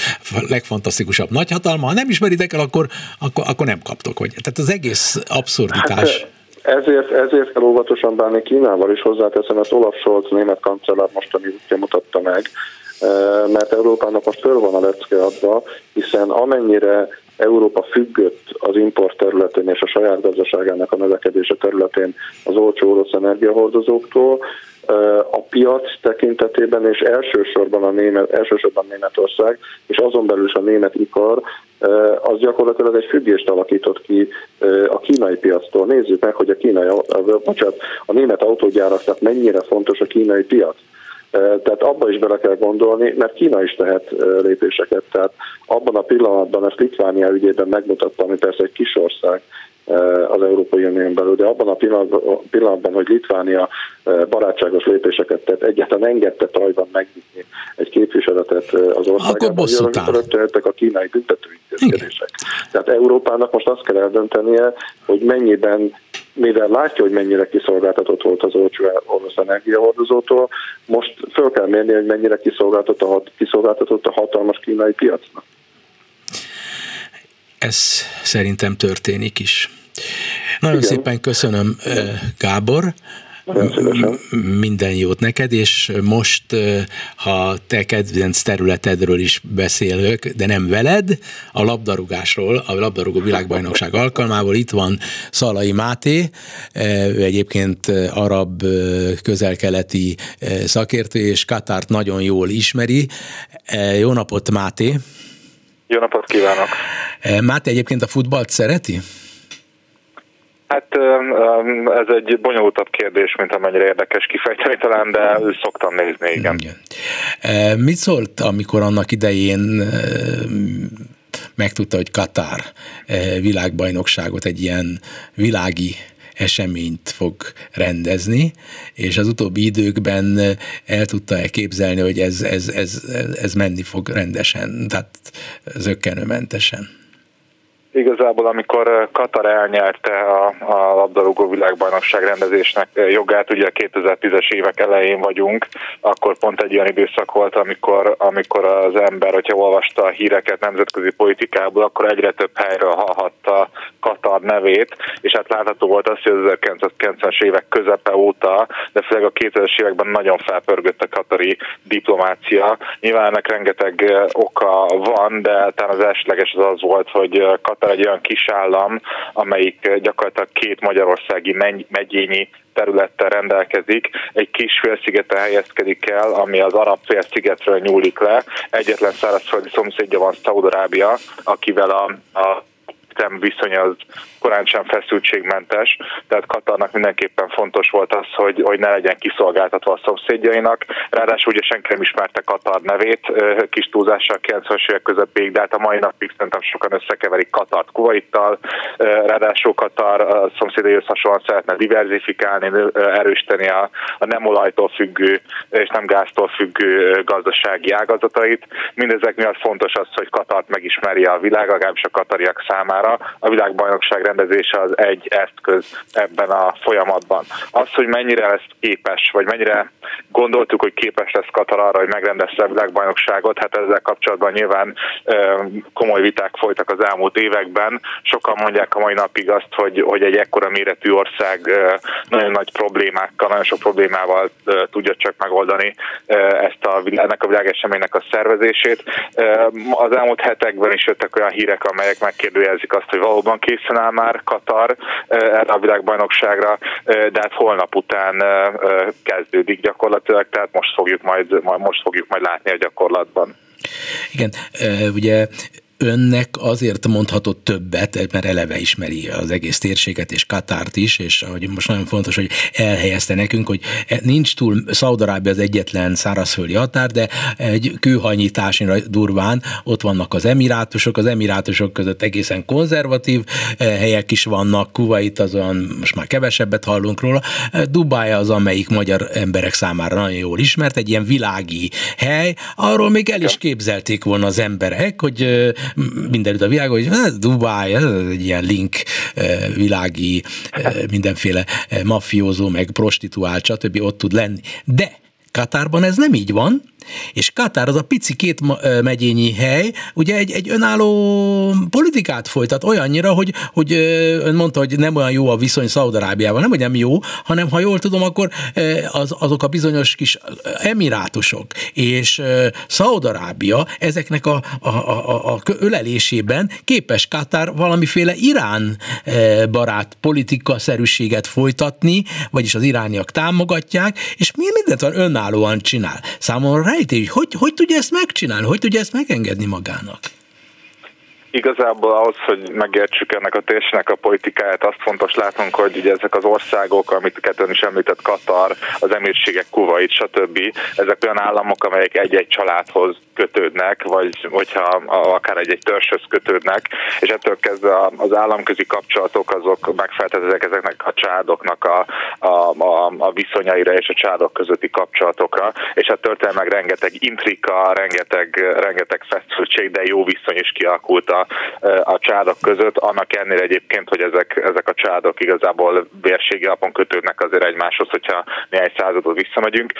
legfantasztikusabb nagyhatalma, ha nem ismeritek el, akkor, akkor, akkor nem kaptok. Vagy. Tehát az egész abszurditás. Hát, ezért, ezért kell óvatosan bánni Kínával is hozzáteszem, ezt Olaf Scholz, német kancellár mostani útja mutatta meg, mert Európának most föl van a lecke adva, hiszen amennyire Európa függött az import területén és a saját gazdaságának a növekedése területén az olcsó orosz energiahordozóktól, a piac tekintetében, és elsősorban, a Német, elsősorban Németország, és azon belül is a német ikar, az gyakorlatilag egy függést alakított ki a kínai piactól. Nézzük meg, hogy a, kínai, bocsánat, a német autógyáraknak mennyire fontos a kínai piac. Tehát abba is bele kell gondolni, mert Kína is tehet lépéseket. Tehát abban a pillanatban ezt Litvánia ügyében megmutatta, ami persze egy kis ország, az Európai Unión belül, de abban a pillanatban, hogy Litvánia barátságos lépéseket tett, egyáltalán engedte Tajban megnyitni egy képviseletet az országában, akkor jöttek a kínai büntetőintézkedések. Tehát Európának most azt kell eldöntenie, hogy mennyiben mivel látja, hogy mennyire kiszolgáltatott volt az olcsó orosz energiahordozótól, most föl kell mérni, hogy mennyire kiszolgáltatott a, kiszolgáltatott a hatalmas kínai piacnak. Ez szerintem történik is. Nagyon Igen. szépen köszönöm, Gábor. Minden jót neked, és most, ha te kedvenc területedről is beszélök, de nem veled, a labdarúgásról, a labdarúgó világbajnokság alkalmából itt van Szalai Máté, ő egyébként arab közelkeleti szakértő, és Katárt nagyon jól ismeri. Jó napot, Máté! Jó napot kívánok! Máté egyébként a futballt szereti? Hát ez egy bonyolultabb kérdés, mint amennyire érdekes kifejteni talán, de szoktam nézni, igen. igen. Mit szólt, amikor annak idején megtudta, hogy Katár világbajnokságot, egy ilyen világi eseményt fog rendezni, és az utóbbi időkben el tudta-e képzelni, hogy ez, ez, ez, ez menni fog rendesen, tehát zöggenőmentesen? Igazából, amikor Katar elnyerte a, a labdarúgó világbajnokság rendezésnek jogát, ugye 2010-es évek elején vagyunk, akkor pont egy olyan időszak volt, amikor, amikor az ember, hogyha olvasta a híreket nemzetközi politikából, akkor egyre több helyről hallhatta Katar nevét, és hát látható volt az, hogy az 1990-es évek közepe óta, de főleg a 2000-es években nagyon felpörgött a katari diplomácia. Nyilván ennek rengeteg oka van, de talán az elsőleges az az volt, hogy Katar Katar egy olyan kis állam, amelyik gyakorlatilag két magyarországi megyényi területtel rendelkezik, egy kis félszigeten helyezkedik el, ami az arab félszigetről nyúlik le. Egyetlen szárazföldi szomszédja van Szaudarábia, akivel a, a viszony az korán sem feszültségmentes, tehát Katarnak mindenképpen fontos volt az, hogy, hogy ne legyen kiszolgáltatva a szomszédjainak. Ráadásul ugye senki nem ismerte Katar nevét, kis túlzással 90-es évek közepéig, de hát a mai napig szerintem sokan összekeverik Katart Kuwaittal. Ráadásul Katar a szomszédaihoz hasonlóan szeretne diversifikálni, erősíteni a, a nem olajtól függő és nem gáztól függő gazdasági ágazatait. Mindezek miatt fontos az, hogy Katart megismerje a világ, legalábbis a katariak számára. A világbajnokság rendezése az egy eszköz ebben a folyamatban. Az, hogy mennyire lesz képes, vagy mennyire gondoltuk, hogy képes lesz Katar arra, hogy megrendezze a világbajnokságot, hát ezzel kapcsolatban nyilván komoly viták folytak az elmúlt években. Sokan mondják a mai napig azt, hogy, hogy egy ekkora méretű ország nagyon nagy problémákkal, nagyon sok problémával tudja csak megoldani ezt a, ennek a világeseménynek a szervezését. Az elmúlt hetekben is jöttek olyan hírek, amelyek megkérdőjezik azt, azt, hogy valóban készen áll már Katar erre a világbajnokságra, de hát holnap után kezdődik gyakorlatilag, tehát most fogjuk majd, most fogjuk majd látni a gyakorlatban. Igen, ugye önnek azért mondhatott többet, mert eleve ismeri az egész térséget és Katárt is, és ahogy most nagyon fontos, hogy elhelyezte nekünk, hogy nincs túl, Szaudarábia az egyetlen szárazföldi határ, de egy kőhajnyításra durván ott vannak az emirátusok, az emirátusok között egészen konzervatív eh, helyek is vannak, Kuwait az olyan, most már kevesebbet hallunk róla, eh, Dubáj az, amelyik magyar emberek számára nagyon jól ismert, egy ilyen világi hely, arról még el is képzelték volna az emberek, hogy eh, mindenütt a világon, hogy ez Dubáj, ez egy ilyen link eh, világi, eh, mindenféle eh, mafiózó, meg prostituált, stb. ott tud lenni. De Katárban ez nem így van, és Katár az a pici két megyényi hely, ugye egy, egy önálló politikát folytat olyannyira, hogy, hogy ön mondta, hogy nem olyan jó a viszony Szaudarábiával, nem, hogy nem jó, hanem ha jól tudom, akkor az, azok a bizonyos kis emirátusok és Szaudarábia ezeknek a, a, a, a ölelésében képes Katár valamiféle Irán barát politikaszerűséget folytatni, vagyis az irániak támogatják, és mi mindent önállóan csinál. Számomra hogy, hogy hogy tudja ezt megcsinálni, hogy tudja ezt megengedni magának? Igazából ahhoz, hogy megértsük ennek a térségnek a politikáját, azt fontos látnunk, hogy ugye ezek az országok, amit kettőn is említett, Katar, az emírségek, Kuwait, stb. Ezek olyan államok, amelyek egy-egy családhoz kötődnek, vagy hogyha akár egy-egy törzshöz kötődnek, és ettől kezdve az államközi kapcsolatok azok megfeleltetek ezeknek a családoknak a, a, a, a viszonyaira és a családok közötti kapcsolatokra, és a történet meg rengeteg intrika, rengeteg, rengeteg feszültség, de jó viszony is kialakult a, a családok között, annak ennél egyébként, hogy ezek, ezek a családok igazából vérségi alapon kötődnek azért egymáshoz, hogyha néhány századot visszamegyünk.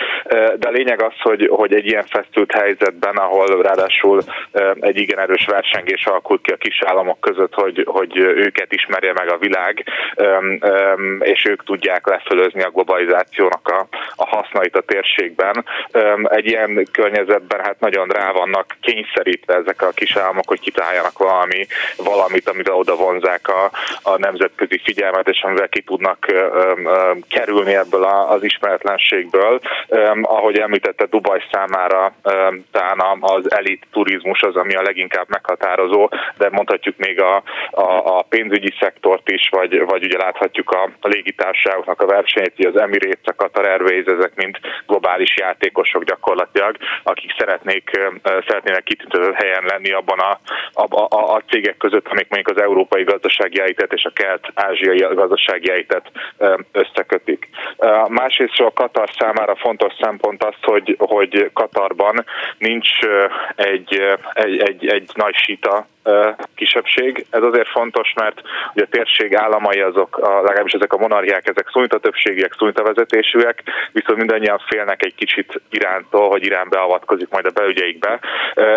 De a lényeg az, hogy, hogy egy ilyen feszült helyzetben, ahol ráadásul egy igen erős versengés alakult ki a kis államok között, hogy, hogy őket ismerje meg a világ, és ők tudják lefölözni a globalizációnak a, a hasznait a térségben. Egy ilyen környezetben hát nagyon rá vannak kényszerítve ezek a kis államok, hogy kitaláljanak valami, valamit, amit oda vonzák a, a nemzetközi figyelmet, és amivel ki tudnak um, um, kerülni ebből a, az ismeretlenségből. Um, ahogy említette, Dubaj számára um, talán az elit turizmus az, ami a leginkább meghatározó, de mondhatjuk még a, a, a pénzügyi szektort is, vagy, vagy ugye láthatjuk a, a légitársaságoknak a versenyét, az Emirates, a Qatar Airways, ezek mind globális játékosok gyakorlatilag, akik szeretnék, szeretnének kitüntetett helyen lenni abban a, a, a, a cégek között, amik mondjuk az európai gazdasági ejtet és a kelt-ázsiai gazdasági ejtet összekötik. Másrészt a Katar számára fontos szempont az, hogy, hogy Katarban nincs egy, egy, egy, egy nagy sita kisebbség. Ez azért fontos, mert ugye a térség államai azok, a, legalábbis ezek a monarchiák, ezek szunita többségiek, szunita vezetésűek, viszont mindannyian félnek egy kicsit Irántól, hogy Irán beavatkozik majd a belügyeikbe,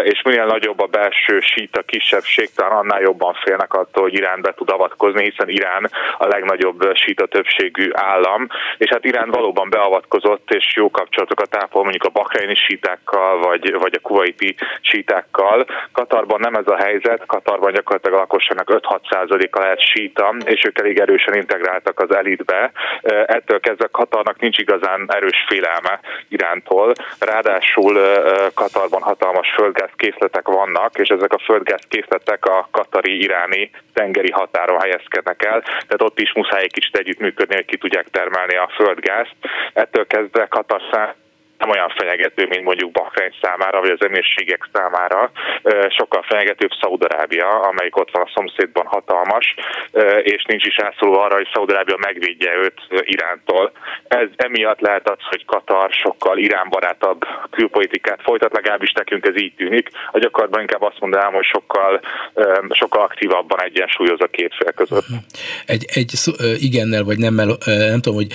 és minél nagyobb a belső síta kisebbség, talán annál jobban félnek attól, hogy Irán be tud avatkozni, hiszen Irán a legnagyobb síta többségű állam, és hát Irán valóban beavatkozott, és jó kapcsolatokat ápol mondjuk a bakreini sítákkal, vagy, vagy a kuwaiti sítákkal. Katarban nem ez a helyzet, terület, Katarban gyakorlatilag a lakosságnak 5-6%-a lehet síta, és ők elég erősen integráltak az elitbe. Ettől kezdve Katarnak nincs igazán erős félelme Irántól. Ráadásul Katarban hatalmas földgázkészletek vannak, és ezek a földgázkészletek a katari-iráni tengeri határon helyezkednek el, tehát ott is muszáj egy kicsit együttműködni, hogy ki tudják termelni a földgázt. Ettől kezdve Katar nem olyan fenyegető, mint mondjuk Bahrein számára, vagy az emírségek számára. Sokkal fenyegetőbb Szaudarábia, amelyik ott van a szomszédban hatalmas, és nincs is elszóló arra, hogy Szaudarábia megvédje őt Irántól. Ez emiatt lehet az, hogy Katar sokkal iránbarátabb külpolitikát folytat, legalábbis nekünk ez így tűnik. A gyakorlatban inkább azt mondanám, hogy sokkal, sokkal aktívabban egyensúlyoz a két fél között. Egy, egy igennel vagy nemmel, nem tudom, hogy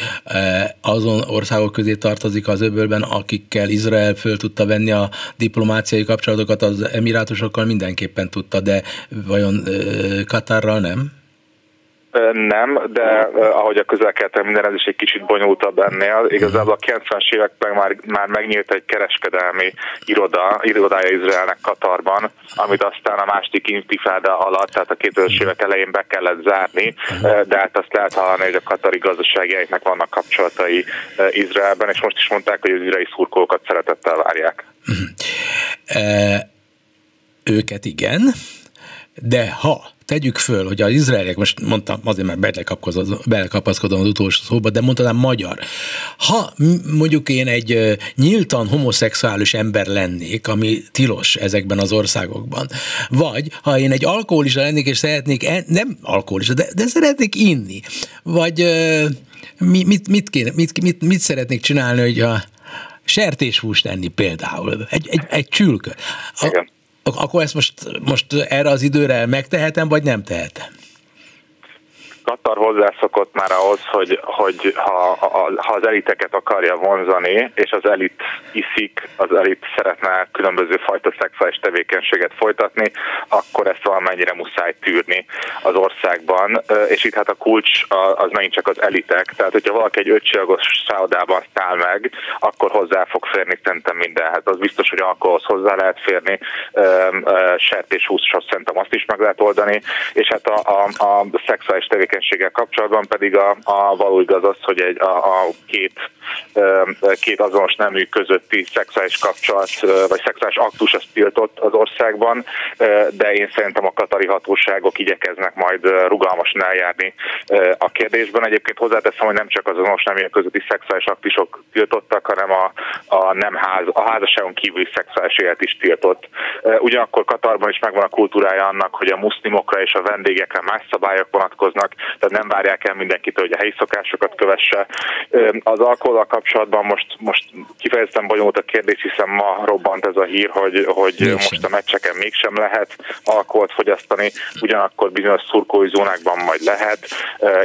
azon országok közé tartozik az öbölben, akikkel Izrael föl tudta venni a diplomáciai kapcsolatokat, az emirátusokkal mindenképpen tudta, de vajon Katarral nem? Nem, de ahogy a közel minden ez is egy kicsit bonyolultabb ennél. Igazából a 90-es években már, már megnyílt egy kereskedelmi iroda, irodája Izraelnek Katarban, amit aztán a második intifáda alatt, tehát a 2000-es évek elején be kellett zárni, de hát azt lehet hallani, hogy a katari gazdaságiaiknek vannak kapcsolatai Izraelben, és most is mondták, hogy az izraeli szurkolókat szeretettel várják. Őket igen, de ha tegyük föl, hogy az izraeliek, most mondtam, azért már belekapaszkodom az utolsó szóba, de mondtam magyar. Ha mondjuk én egy nyíltan homoszexuális ember lennék, ami tilos ezekben az országokban, vagy ha én egy alkoholista lennék, és szeretnék, en, nem alkoholista, de, de szeretnék inni, vagy mi, mit, mit, kéne, mit, mit, mit szeretnék csinálni, hogy a sertéshúst enni például, egy, egy, egy csülkö. A, akkor ezt most, most erre az időre megtehetem, vagy nem tehetem? Katar hozzászokott már ahhoz, hogy, hogy ha, ha az eliteket akarja vonzani, és az elit iszik, az elit szeretne különböző fajta szexuális tevékenységet folytatni, akkor ezt valamennyire muszáj tűrni az országban. És itt hát a kulcs az megint csak az elitek. Tehát, hogyha valaki egy ötcsillagos szállodában száll meg, akkor hozzá fog férni szerintem mindenhez. Az biztos, hogy alkoholhoz hozzá lehet férni, sertéshúshoz szerintem azt is meg lehet oldani, és hát a, a, a szexuális tevékenység tevékenységgel kapcsolatban pedig a, a való igaz az, hogy egy, a, a két, két azonos nemű közötti szexuális kapcsolat, vagy szexuális aktus az tiltott az országban, de én szerintem a katari hatóságok igyekeznek majd rugalmasan eljárni a kérdésben. Egyébként hozzáteszem, hogy nem csak az azonos nemű közötti szexuális aktusok tiltottak, hanem a, a nem ház, a házasságon kívüli szexuális élet is tiltott. Ugyanakkor Katarban is megvan a kultúrája annak, hogy a muszlimokra és a vendégekre más szabályok vonatkoznak, tehát nem várják el mindenkitől, hogy a helyi szokásokat kövesse. Az alkoholal kapcsolatban most, most kifejezetten bonyolult a kérdés, hiszen ma robbant ez a hír, hogy, hogy most a meccseken mégsem lehet alkoholt fogyasztani, ugyanakkor bizonyos szurkói zónákban majd lehet,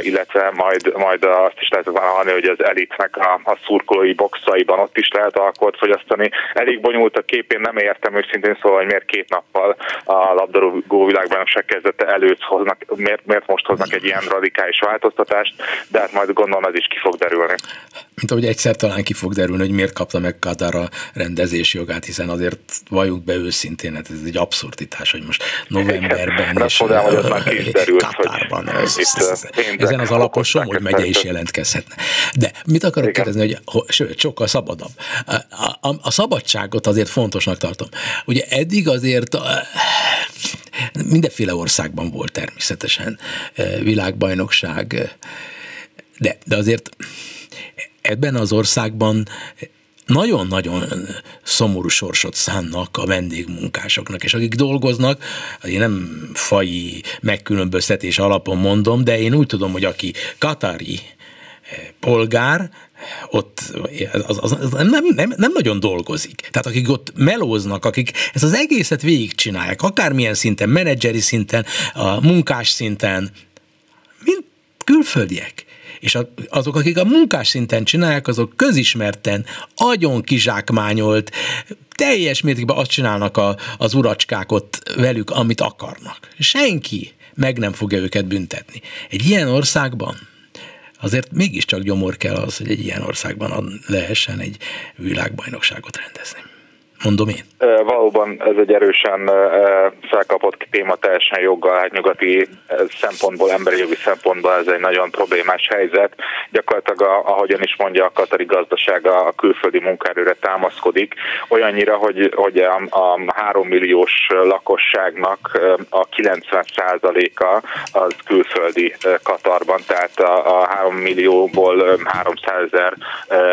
illetve majd, majd azt is lehet hallani, hogy az elitnek a, a szurkolói boxaiban ott is lehet alkoholt fogyasztani. Elég bonyolult a kép, én nem értem őszintén szóval, hogy miért két nappal a labdarúgó világbajnokság kezdete előtt hoznak, miért, miért most hoznak egy ilyen radikális változtatást, de hát majd gondolom ez is ki fog derülni. Mint ahogy egyszer talán ki fog derülni, hogy miért kapta meg Katar a rendezési jogát, hiszen azért valljuk be őszintén, hát ez egy abszurditás, hogy most novemberben Igen. és Mondám, hogy már derült, Katárban. Hogy ez, ez, ez, ezen az alapon Somogy megye is jelentkezhetne. De mit akarok Igen. kérdezni, hogy sőt, sokkal szabadabb. A, a, a szabadságot azért fontosnak tartom. Ugye eddig azért mindenféle országban volt természetesen világbajnokság, de, de azért ebben az országban nagyon-nagyon szomorú sorsot szánnak a vendégmunkásoknak, és akik dolgoznak, én nem fai megkülönböztetés alapon mondom, de én úgy tudom, hogy aki katari polgár, ott az, az, az nem, nem, nem nagyon dolgozik. Tehát akik ott melóznak, akik ezt az egészet végigcsinálják, akármilyen szinten, menedzseri szinten, a munkás szinten, mint külföldiek. És azok, akik a munkás szinten csinálják, azok közismerten, agyon kizsákmányolt, teljes mértékben azt csinálnak a, az uracskák ott velük, amit akarnak. Senki meg nem fogja őket büntetni. Egy ilyen országban azért mégiscsak gyomor kell az, hogy egy ilyen országban lehessen egy világbajnokságot rendezni. Mondom én. Valóban ez egy erősen felkapott téma teljesen joggal, hát nyugati szempontból, emberi jogi szempontból ez egy nagyon problémás helyzet. Gyakorlatilag, ahogyan is mondja, a katari gazdaság a külföldi munkaerőre támaszkodik, olyannyira, hogy, hogy a, a 3 milliós lakosságnak a 90%-a az külföldi Katarban, tehát a, a 3 millióból 300 ezer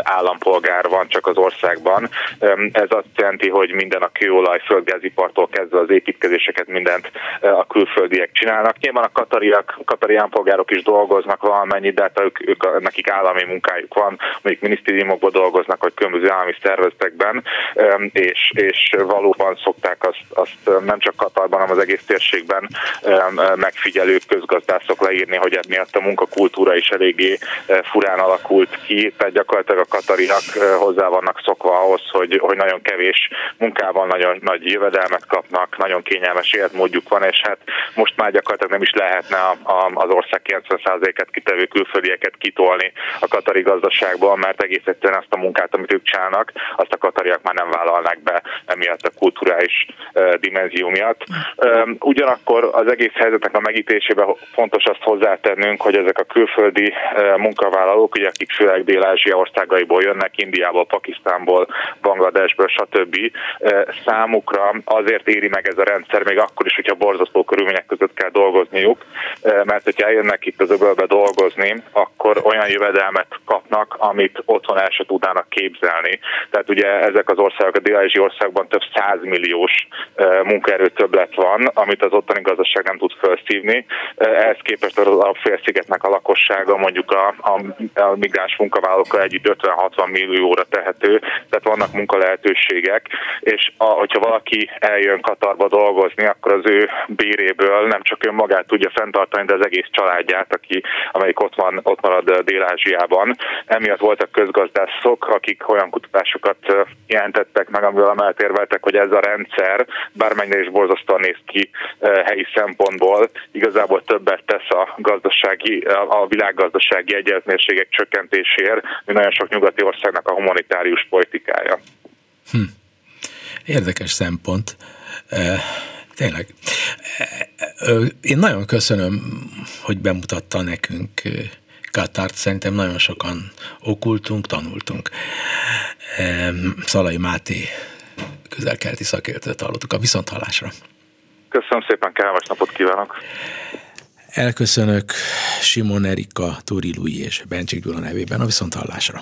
állampolgár van csak az országban. Ez azt jelenti, hogy minden a kőolaj, földgázipartól kezdve az építkezéseket mindent a külföldiek csinálnak. Nyilván a katariak, katari állampolgárok is dolgoznak valamennyit, de hát ők, ők, nekik állami munkájuk van, mondjuk minisztériumokban dolgoznak, vagy különböző állami szervezetekben, és, és valóban szokták azt, azt nem csak Katarban, hanem az egész térségben megfigyelők, közgazdászok leírni, hogy miatt a munkakultúra is eléggé furán alakult ki, tehát gyakorlatilag a katariak hozzá vannak szokva ahhoz, hogy, hogy nagyon kevés munkával nagyon nagy jövedelmet kapnak, nagyon kényelmes életmódjuk van, és hát most már gyakorlatilag nem is lehetne a, a, az ország 90%-et kitevő külföldieket kitolni a katari gazdaságból, mert egész egyszerűen azt a munkát, amit ők csinálnak, azt a katariak már nem vállalnák be emiatt a kulturális uh, dimenzió miatt. Um, ugyanakkor az egész helyzetnek a megítésében fontos azt hozzátennünk, hogy ezek a külföldi uh, munkavállalók, ugye, akik főleg Dél-Ázsia országaiból jönnek, Indiából, Pakisztánból, Bangladesből, stb. Uh, számukra azért éri meg ez a rendszer, még akkor is, hogyha borzasztó körülmények között kell dolgozniuk, mert hogyha eljönnek itt az öbölbe dolgozni, akkor olyan jövedelmet kapnak, amit otthon el se tudnának képzelni. Tehát ugye ezek az országok, a dél országban több százmilliós munkaerő többlet van, amit az ottani gazdaság nem tud felszívni. Ehhez képest az alapfélszigetnek a lakossága mondjuk a, a, a migráns munkavállalókkal együtt 50-60 millióra tehető, tehát vannak munkalehetőségek, és a, hogyha valaki eljön Katarba dolgozni, akkor az ő béréből nem csak önmagát tudja fenntartani, de az egész családját, aki, amelyik ott, van, ott marad Dél-Ázsiában. Emiatt voltak közgazdászok, akik olyan kutatásokat jelentettek meg, amivel amellett érveltek, hogy ez a rendszer, bármennyire is borzasztóan néz ki helyi szempontból, igazából többet tesz a gazdasági, a világgazdasági egyetmérségek csökkentésért, mint nagyon sok nyugati országnak a humanitárius politikája. Hm. Érdekes szempont. Tényleg. Én nagyon köszönöm, hogy bemutatta nekünk Katárt. Szerintem nagyon sokan okultunk, tanultunk. Szalai Máté közelkelti szakértőt hallottuk a viszonthallásra. Köszönöm szépen, kellemes napot kívánok! Elköszönök Simon Erika, Tóri Lui és Bencsik Gyula nevében a viszonthallásra.